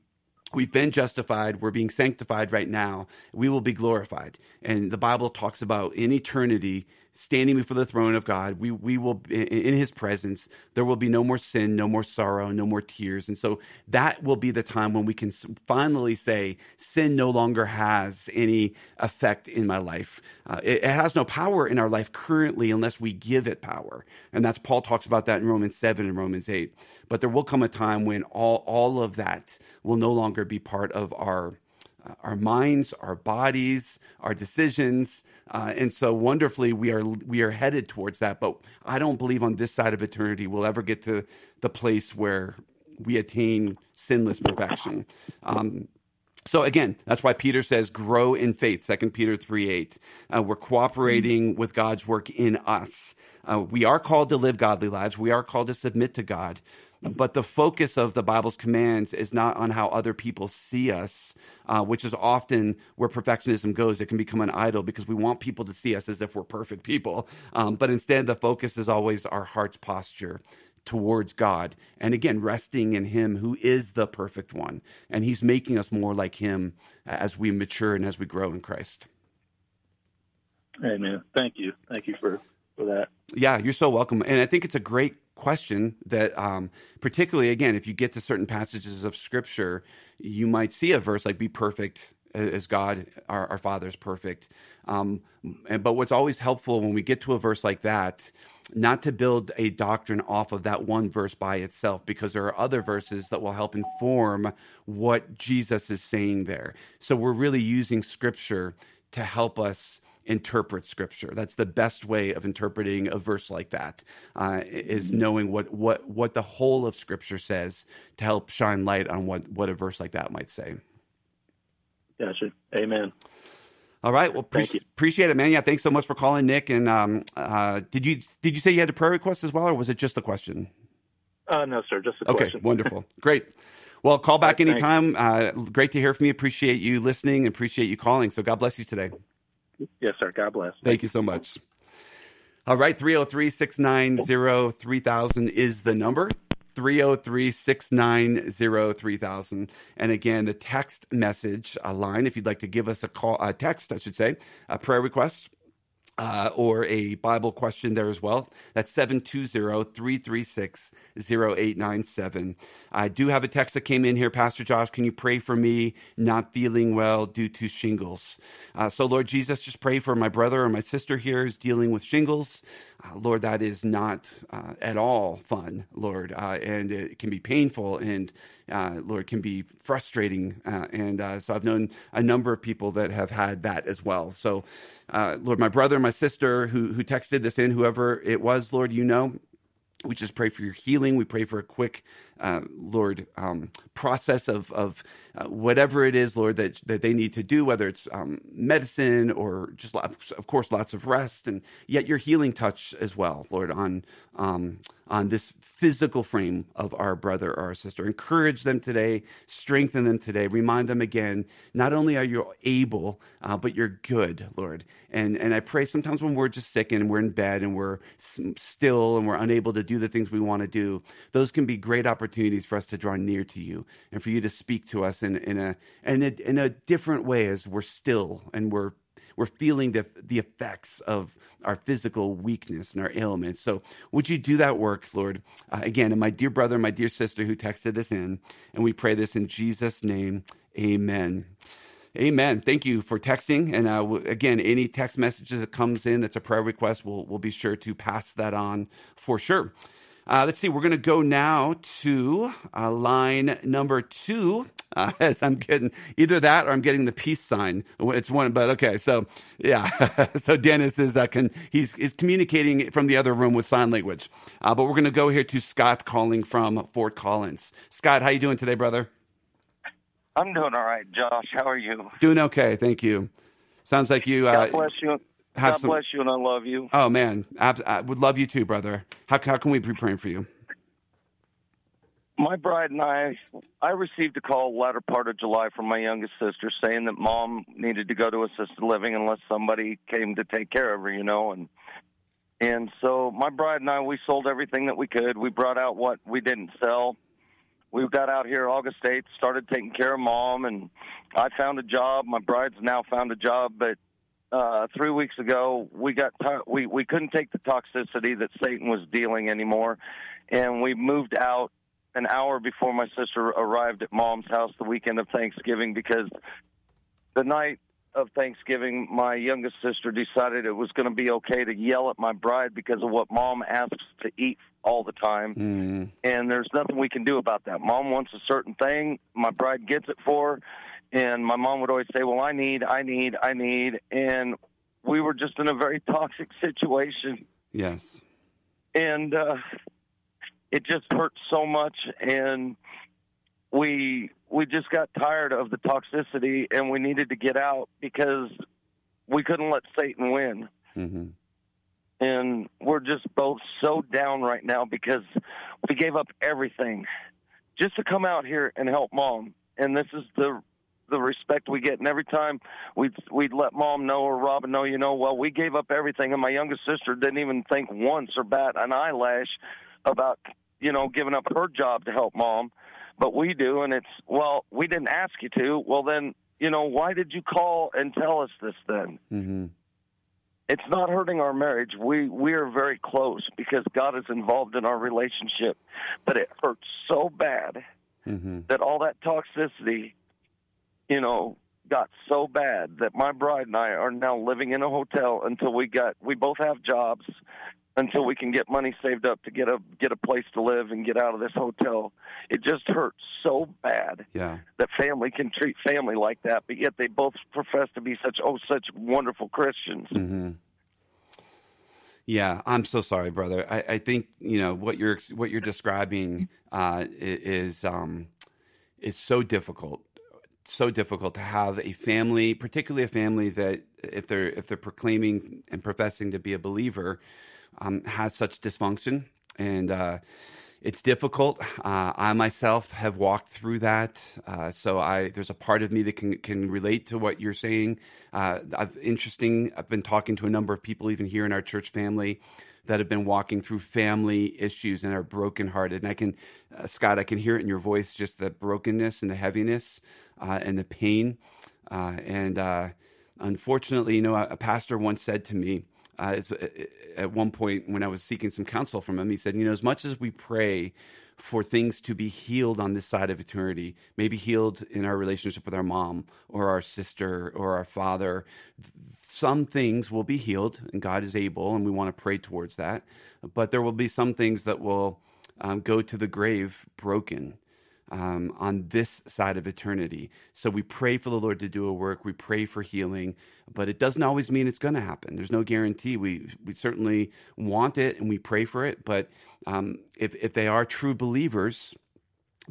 We've been justified. We're being sanctified right now. We will be glorified. And the Bible talks about in eternity, standing before the throne of God. We, we will, in his presence, there will be no more sin, no more sorrow, no more tears. And so that will be the time when we can finally say, sin no longer has any effect in my life. Uh, it, it has no power in our life currently unless we give it power. And that's Paul talks about that in Romans 7 and Romans 8. But there will come a time when all, all of that will no longer be part of our uh, our minds, our bodies, our decisions, uh, and so wonderfully we are we are headed towards that. But I don't believe on this side of eternity we'll ever get to the place where we attain sinless perfection. Um, So again, that's why Peter says, "Grow in faith." Second Peter three eight. Uh, we're cooperating with God's work in us. Uh, we are called to live godly lives. We are called to submit to God. But the focus of the Bible's commands is not on how other people see us, uh, which is often where perfectionism goes. It can become an idol because we want people to see us as if we're perfect people. Um, but instead, the focus is always our heart's posture towards God. And again, resting in Him who is the perfect one. And He's making us more like Him as we mature and as we grow in Christ. Amen. Thank you. Thank you for, for that. Yeah, you're so welcome. And I think it's a great question that, um, particularly again, if you get to certain passages of Scripture, you might see a verse like "Be perfect as God, our, our Father, is perfect." Um, and, but what's always helpful when we get to a verse like that, not to build a doctrine off of that one verse by itself, because there are other verses that will help inform what Jesus is saying there. So we're really using Scripture to help us interpret scripture. That's the best way of interpreting a verse like that uh, is knowing what, what, what the whole of scripture says to help shine light on what, what a verse like that might say. Gotcha. Amen. All right. Well, pre- appreciate it, man. Yeah. Thanks so much for calling, Nick. And um, uh, did you did you say you had a prayer request as well, or was it just a question? Uh, no, sir. Just a okay, question. Okay. wonderful. Great. Well, call back right, anytime. Uh, great to hear from you. Appreciate you listening. Appreciate you calling. So God bless you today. Yes, sir. God bless. Thank, you so much. All right, 303 690 3000 is the number. 303 690 3000. And again, the text message line, if you'd like to give us a call, a text, I should say, a prayer request, uh, or a Bible question there as well. That's 720-336-0897. I do have a text that came in here. Pastor Josh, can you pray for me not feeling well due to shingles? Uh, so Lord Jesus, just pray for my brother or my sister here who's dealing with shingles. Uh, Lord, that is not uh, at all fun, Lord, uh, and it can be painful and uh, Lord, can be frustrating. Uh, and uh, so I've known a number of people that have had that as well. So, Lord, my brother, my sister who, who texted this in, whoever it was, Lord, you know, we just pray for your healing. We pray for a quick, uh, Lord, um, process of of uh, whatever it is, Lord, that that they need to do, whether it's um, medicine or just, of course, lots of rest, and yet your healing touch as well, Lord, on um, on this physical frame of our brother or our sister. Encourage them today, strengthen them today, remind them again. Not only are you able, uh, but you're good, Lord. And and I pray sometimes when we're just sick and we're in bed and we're still and we're unable to do the things we want to do, those can be great opportunities for us to draw near to you and for you to speak to us in, in a in a in a different way as we're still and we're we're feeling the the effects of our physical weakness and our ailments. So would you do that work, Lord? Uh, again, and my dear brother, my dear sister who texted this in, and we pray this in Jesus' name. Amen. Amen. Thank you for texting. And uh, again, any text messages that comes in that's a prayer request, we'll, we'll be sure to pass that on for sure. Uh, let's see, we're going to go now to uh, line number two. Uh, as I'm getting either that or I'm getting the peace sign. It's one, but okay. So yeah, so Dennis is uh, can he's is communicating from the other room with sign language. Uh, but we're going to go here to Scott calling from Fort Collins. Scott, how you doing today, brother? I'm doing all right, Josh. How are you? Doing okay, thank you. Sounds like you. Uh, God bless you. God some... bless you, and I love you. Oh man, I, I would love you too, brother. How how can we be praying for you? My bride and I, I received a call latter part of July from my youngest sister saying that mom needed to go to assisted living unless somebody came to take care of her, you know, and and so my bride and I, we sold everything that we could. We brought out what we didn't sell. We got out here August 8th, started taking care of mom, and I found a job. My bride's now found a job, but uh, three weeks ago, we got to- we we couldn't take the toxicity that Satan was dealing anymore, and we moved out an hour before my sister arrived at mom's house the weekend of Thanksgiving because the night of Thanksgiving, my youngest sister decided it was going to be okay to yell at my bride because of what mom asks to eat all the time. Mm. And there's nothing we can do about that. Mom wants a certain thing, my bride gets it for her and my mom would always say, "Well, I need, I need, I need," and we were just in a very toxic situation. Yes, and uh, it just hurt so much, and we we just got tired of the toxicity and we needed to get out because we couldn't let Satan win. Mm-hmm. And we're just both so down right now because we gave up everything just to come out here and help mom. And this is the the respect we get. And every time we'd we'd let mom know or Robin know, you know, well, we gave up everything, and my youngest sister didn't even think once or bat an eyelash about you know giving up her job to help mom, but we do, and it's well, we didn't ask you to. Well, then you know, why did you call and tell us this then? Mm-hmm. It's not hurting our marriage. We we are very close because God is involved in our relationship, but it hurts so bad Mm-hmm. that all that toxicity, you know, got so bad that my bride and I are now living in a hotel until we got we both have jobs until we can get money saved up to get a get a place to live and get out of this hotel. It just hurts so bad Yeah. that family can treat family like that, but yet they both profess to be such oh such wonderful Christians. Mm-hmm. Yeah, I'm so sorry, brother. I, I think you know what you're what you're describing uh, is um, is so difficult, so difficult to have a family, particularly a family that if they're if they're proclaiming and professing to be a believer, um, has such dysfunction, and uh, it's difficult. Uh, I myself have walked through that, uh, so I there's a part of me that can can relate to what you're saying. Uh, I've interesting. I've been talking to a number of people, even here in our church family, that have been walking through family issues and are brokenhearted. And I can, uh, Scott, I can hear it in your voice, just the brokenness and the heaviness uh, and the pain. Uh, and uh, unfortunately, you know, a, a pastor once said to me uh, uh, at one point when I was seeking some counsel from him, he said, you know, as much as we pray for things to be healed on this side of eternity, maybe healed in our relationship with our mom or our sister or our father, some things will be healed and God is able, and we want to pray towards that. But there will be some things that will um, go to the grave broken um, on this side of eternity. So we pray for the Lord to do a work. We pray for healing, but it doesn't always mean it's going to happen. There's no guarantee. We we certainly want it and we pray for it, but um, if if they are true believers,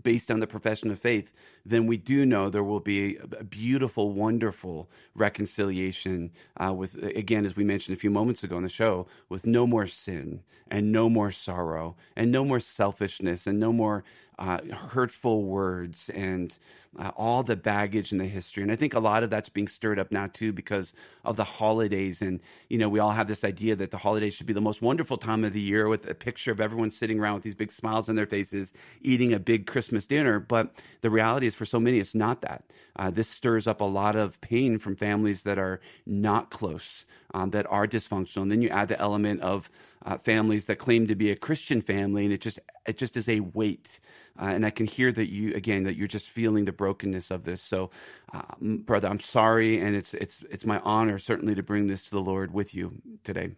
based on the profession of faith, then we do know there will be a beautiful, wonderful reconciliation uh, with, again, as we mentioned a few moments ago in the show, with no more sin and no more sorrow and no more selfishness and no more uh, hurtful words and uh, all the baggage and the history. And I think a lot of that's being stirred up now too because of the holidays. And, you know, we all have this idea that the holidays should be the most wonderful time of the year with a picture of everyone sitting around with these big smiles on their faces, eating a big Christmas dinner. But the reality is for so many, it's not that. Uh, this stirs up a lot of pain from families that are not close, um, that are dysfunctional. And then you add the element of uh, families that claim to be a Christian family, and it just it just is a weight. Uh, and I can hear that you again that you're just feeling the brokenness of this. So, uh, brother, I'm sorry, and it's it's it's my honor certainly to bring this to the Lord with you today.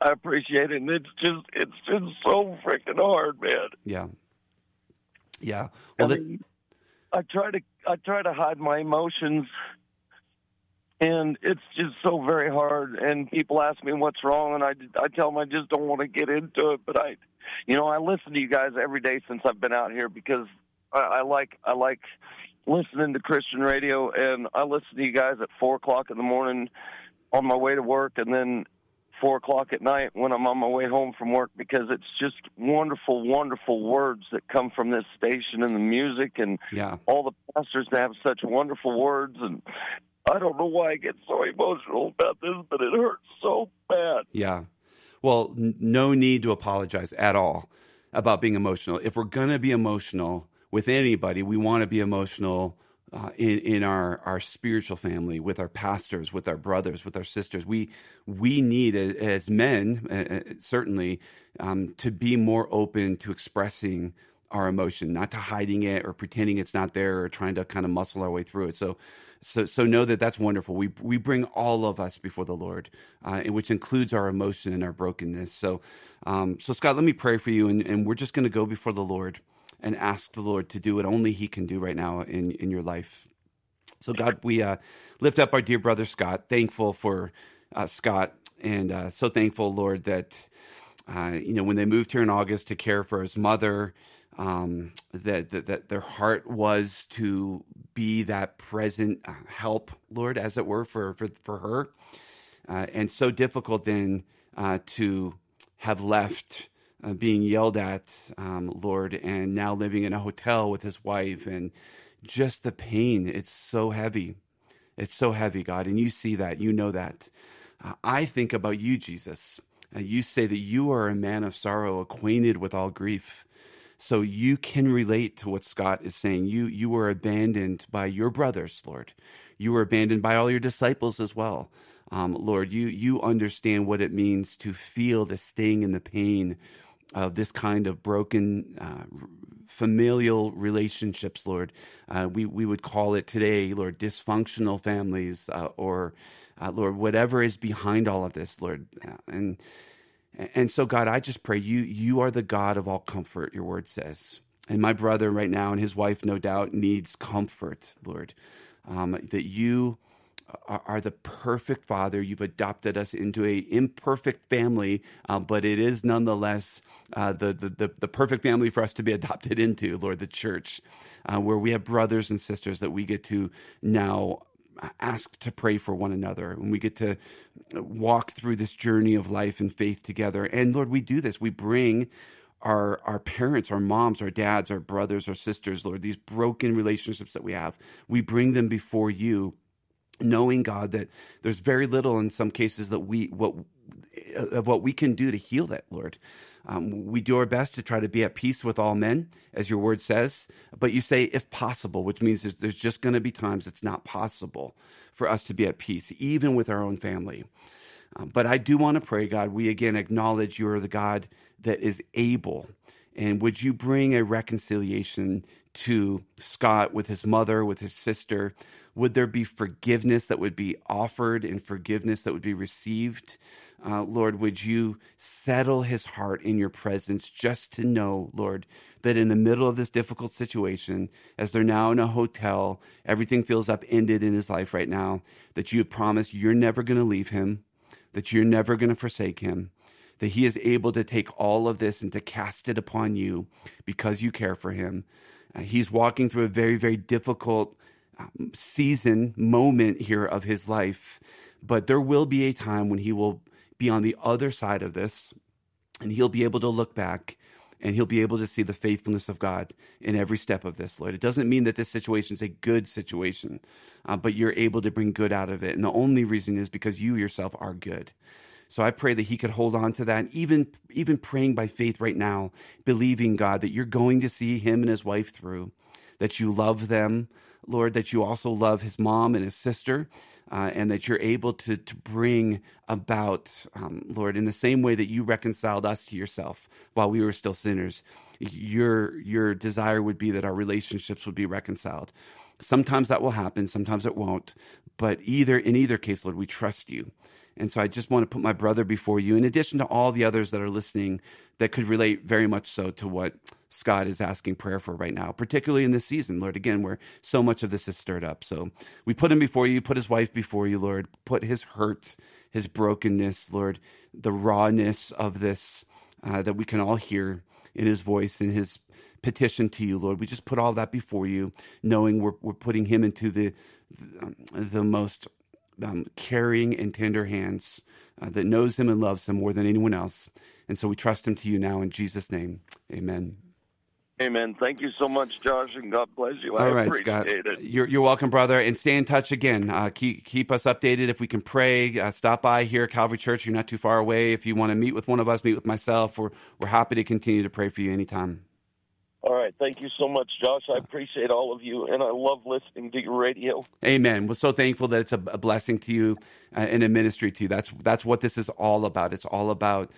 I appreciate it, and it's just it's just so freaking hard, man. Yeah, yeah. Well, I, mean, I try to I try to hide my emotions, and it's just so very hard. And people ask me what's wrong, and I I tell them I just don't want to get into it. But I, you know, I listen to you guys every day since I've been out here because I, I like I like listening to Christian radio, and I listen to you guys at four o'clock in the morning on my way to work, and then four o'clock at night when I'm on my way home from work because it's just wonderful, wonderful words that come from this station and the music and yeah. all the pastors that have such wonderful words and I don't know why I get so emotional about this, but it hurts so bad. Yeah. Well, n- no need to apologize at all about being emotional. If we're going to be emotional with anybody, we want to be emotional uh, in in our our spiritual family, with our pastors, with our brothers, with our sisters. We we need as men uh, certainly um, to be more open to expressing our emotion, not to hiding it or pretending it's not there or trying to kind of muscle our way through it. So. So, so know that that's wonderful. We we bring all of us before the Lord, uh, which includes our emotion and our brokenness. So, um, so Scott, let me pray for you, and, and we're just going to go before the Lord and ask the Lord to do what only He can do right now in, in your life. So, God, we uh, lift up our dear brother Scott, thankful for uh, Scott, and uh, so thankful, Lord, that, uh, you know, when they moved here in August to care for his mother, um, that, that, that their heart was to be that present uh, help, Lord, as it were, for for, for her, uh, and so difficult then to have left. Uh, being yelled at, um, Lord, and now living in a hotel with his wife, and just the pain. It's so heavy. It's so heavy, God. And you see that. You know that. Uh, I think about you, Jesus. Uh, you say that you are a man of sorrow, acquainted with all grief. So you can relate to what Scott is saying. You you were abandoned by your brothers, Lord. You were abandoned by all your disciples as well. Um, Lord, you you understand what it means to feel the sting and the pain of this kind of broken uh, familial relationships, Lord. Uh, we we would call it today, Lord, dysfunctional families, uh, or uh, Lord, whatever is behind all of this, Lord, and and so God, I just pray you you are the God of all comfort. Your word says, and my brother right now and his wife, no doubt, needs comfort, Lord, um, that you are the perfect father. You've adopted us into a imperfect family, uh, but it is nonetheless uh, the, the, the perfect family for us to be adopted into, Lord, the church, uh, where we have brothers and sisters that we get to now ask to pray for one another and we get to walk through this journey of life and faith together. And Lord, we do this. We bring our our parents, our moms, our dads, our brothers, our sisters, Lord, these broken relationships that we have, we bring them before you knowing God that there's very little in some cases that we what of what we can do to heal that, Lord. Um, we do our best to try to be at peace with all men, as your word says. But you say, if possible, which means there's, there's just going to be times it's not possible for us to be at peace, even with our own family. Um, but I do want to pray, God, we again acknowledge you are the God that is able. And would you bring a reconciliation to Scott with his mother, with his sister? Would there be forgiveness that would be offered and forgiveness that would be received? Uh, Lord, would you settle his heart in your presence just to know, Lord, that in the middle of this difficult situation, as they're now in a hotel, everything feels upended in his life right now, that you have promised you're never going to leave him, that you're never going to forsake him, that he is able to take all of this and to cast it upon you because you care for him. Uh, he's walking through a very, very difficult um, season, moment here of his life. But there will be a time when he will be on the other side of this and he'll be able to look back and he'll be able to see the faithfulness of God in every step of this, Lord. It doesn't mean that this situation is a good situation, uh, but you're able to bring good out of it. And the only reason is because you yourself are good. So I pray that he could hold on to that, even even praying by faith right now, believing God that you're going to see him and his wife through, that you love them, Lord, that you also love his mom and his sister, uh, and that you're able to, to bring about, um, Lord, in the same way that you reconciled us to yourself while we were still sinners. Your your desire would be that our relationships would be reconciled. Sometimes that will happen, sometimes it won't. But either in either case, Lord, we trust you. And so I just want to put my brother before you, in addition to all the others that are listening that could relate very much so to what Scott is asking prayer for right now, particularly in this season, Lord, again, where so much of this is stirred up. So we put him before you, put his wife before you, Lord, put his hurt, his brokenness, Lord, the rawness of this uh, that we can all hear in his voice in his petition to you, Lord. We just put all that before you, knowing we're, we're putting him into the, the, um, the most um, caring and tender hands uh, that knows him and loves him more than anyone else. And so we trust him to you now in Jesus' name. Amen. Amen. Thank you so much, Josh, and God bless you. All I right, appreciate Scott. it. You're, you're welcome, brother. And stay in touch again. Uh, keep keep us updated if we can pray. Uh, stop by here at Calvary Church. You're not too far away. If you want to meet with one of us, meet with myself. We're we're happy to continue to pray for you anytime. All right. Thank you so much, Josh. I appreciate all of you, and I love listening to your radio. Amen. We're so thankful that it's a, a blessing to you uh, and a ministry to you. That's that's what this is all about. It's all about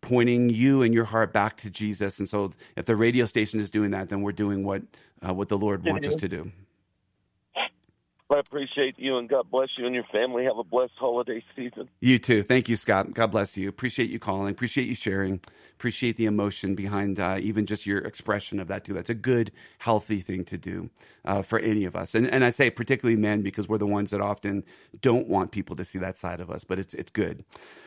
pointing you and your heart back to Jesus. And so, if the radio station is doing that, then we're doing what uh, what the Lord wants us to do. I appreciate you and God bless you and your family. Have a blessed holiday season. You too. Thank you, Scott. God bless you. Appreciate you calling. Appreciate you sharing. Appreciate the emotion behind uh, even just your expression of that too. That's a good, healthy thing to do uh, for any of us. And, and I say particularly men because we're the ones that often don't want people to see that side of us. But it's it's good.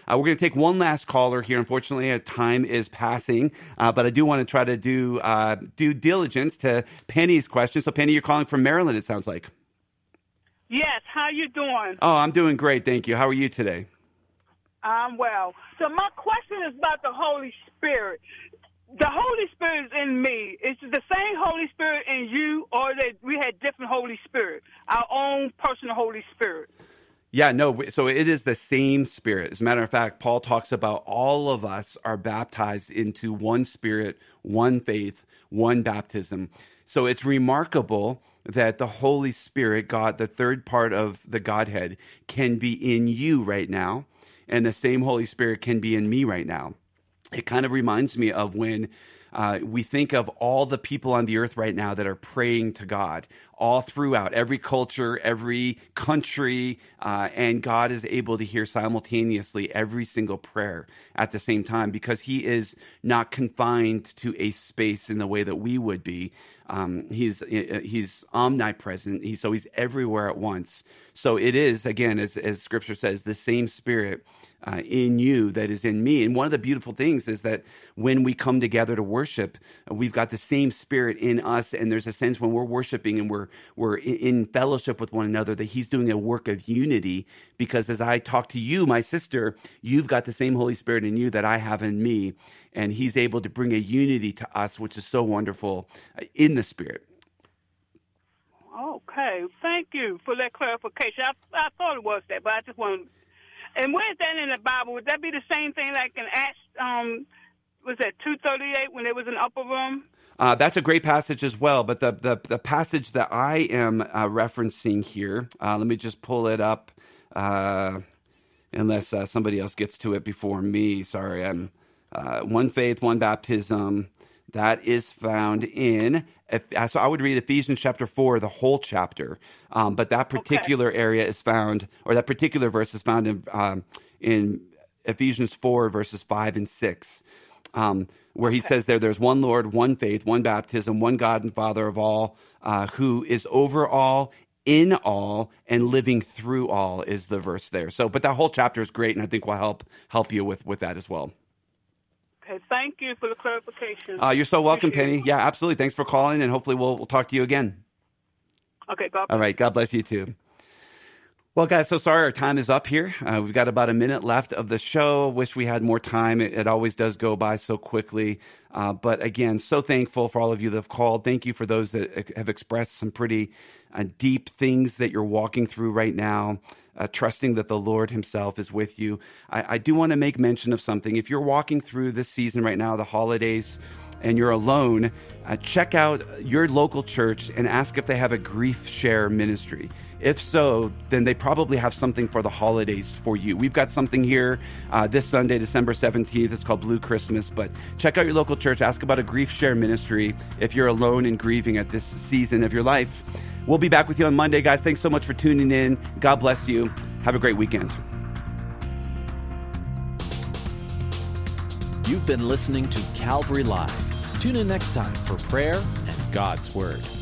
Uh, we're going to take one last caller here. Unfortunately, time is passing, uh, but I do want to try to do uh, due diligence to Penny's question. So, Penny, you're calling from Maryland. It sounds like. Yes, how you doing? Oh, I'm doing great, thank you. How are you today? I'm well. So my question is about the Holy Spirit. The Holy Spirit is in me. Is it the same Holy Spirit in you, or that we had different Holy Spirit, our own personal Holy Spirit? Yeah, no. So it is the same spirit. As a matter of fact, Paul talks about all of us are baptized into one spirit, one faith, one baptism. So it's remarkable that the Holy Spirit, God, the third part of the Godhead, can be in you right now, and the same Holy Spirit can be in me right now. It kind of reminds me of when uh, we think of all the people on the earth right now that are praying to God all throughout every culture, every country, uh, and God is able to hear simultaneously every single prayer at the same time because He is not confined to a space in the way that we would be. Um, he's uh, he's omnipresent. He, so he's everywhere at once. So it is again, as as Scripture says, the same Spirit uh, in you that is in me. And one of the beautiful things is that when we come together to worship, we've got the same Spirit in us, and there's a sense when we're worshiping and we're we're in fellowship with one another that He's doing a work of unity. Because as I talk to you, my sister, you've got the same Holy Spirit in you that I have in me, and He's able to bring a unity to us, which is so wonderful uh, in the Spirit. Okay, thank you for that clarification. I, I thought it was that, but I just want. And where is that in the Bible? Would that be the same thing like in Acts? Um, was that two thirty eight when there was an upper room? Uh, that's a great passage as well. But the the, the passage that I am uh, referencing here, uh, let me just pull it up. Uh, unless uh, somebody else gets to it before me. Sorry, I'm uh, one faith, one baptism. That is found in. So I would read Ephesians chapter four, the whole chapter. Um, but that particular okay. area is found, or that particular verse is found in um, in Ephesians four, verses five and six. Um, where he okay. says there, there's one Lord, one faith, one baptism, one God and Father of all, uh, who is over all, in all, and living through all is the verse there. So, but that whole chapter is great, and I think will help help you with with that as well. Okay, thank you for the clarification. Uh, you're so welcome, Appreciate Penny. It. Yeah, absolutely. Thanks for calling, and hopefully we'll we'll talk to you again. Okay, God. All right, God bless you too. Well, guys, so sorry our time is up here. Uh, we've got about a minute left of the show. Wish we had more time. It, it always does go by so quickly. Uh, but again, so thankful for all of you that have called. Thank you for those that have expressed some pretty uh, deep things that you're walking through right now, uh, trusting that the Lord Himself is with you. I, I do want to make mention of something. If you're walking through this season right now, the holidays, and you're alone, uh, check out your local church and ask if they have a GriefShare ministry. If so, then they probably have something for the holidays for you. We've got something here uh, this Sunday, December 17th. It's called Blue Christmas. But check out your local church. Ask about a GriefShare ministry if you're alone and grieving at this season of your life. We'll be back with you on Monday, guys. Thanks so much for tuning in. God bless you. Have a great weekend. You've been listening to Calvary Live. Tune in next time for prayer and God's Word.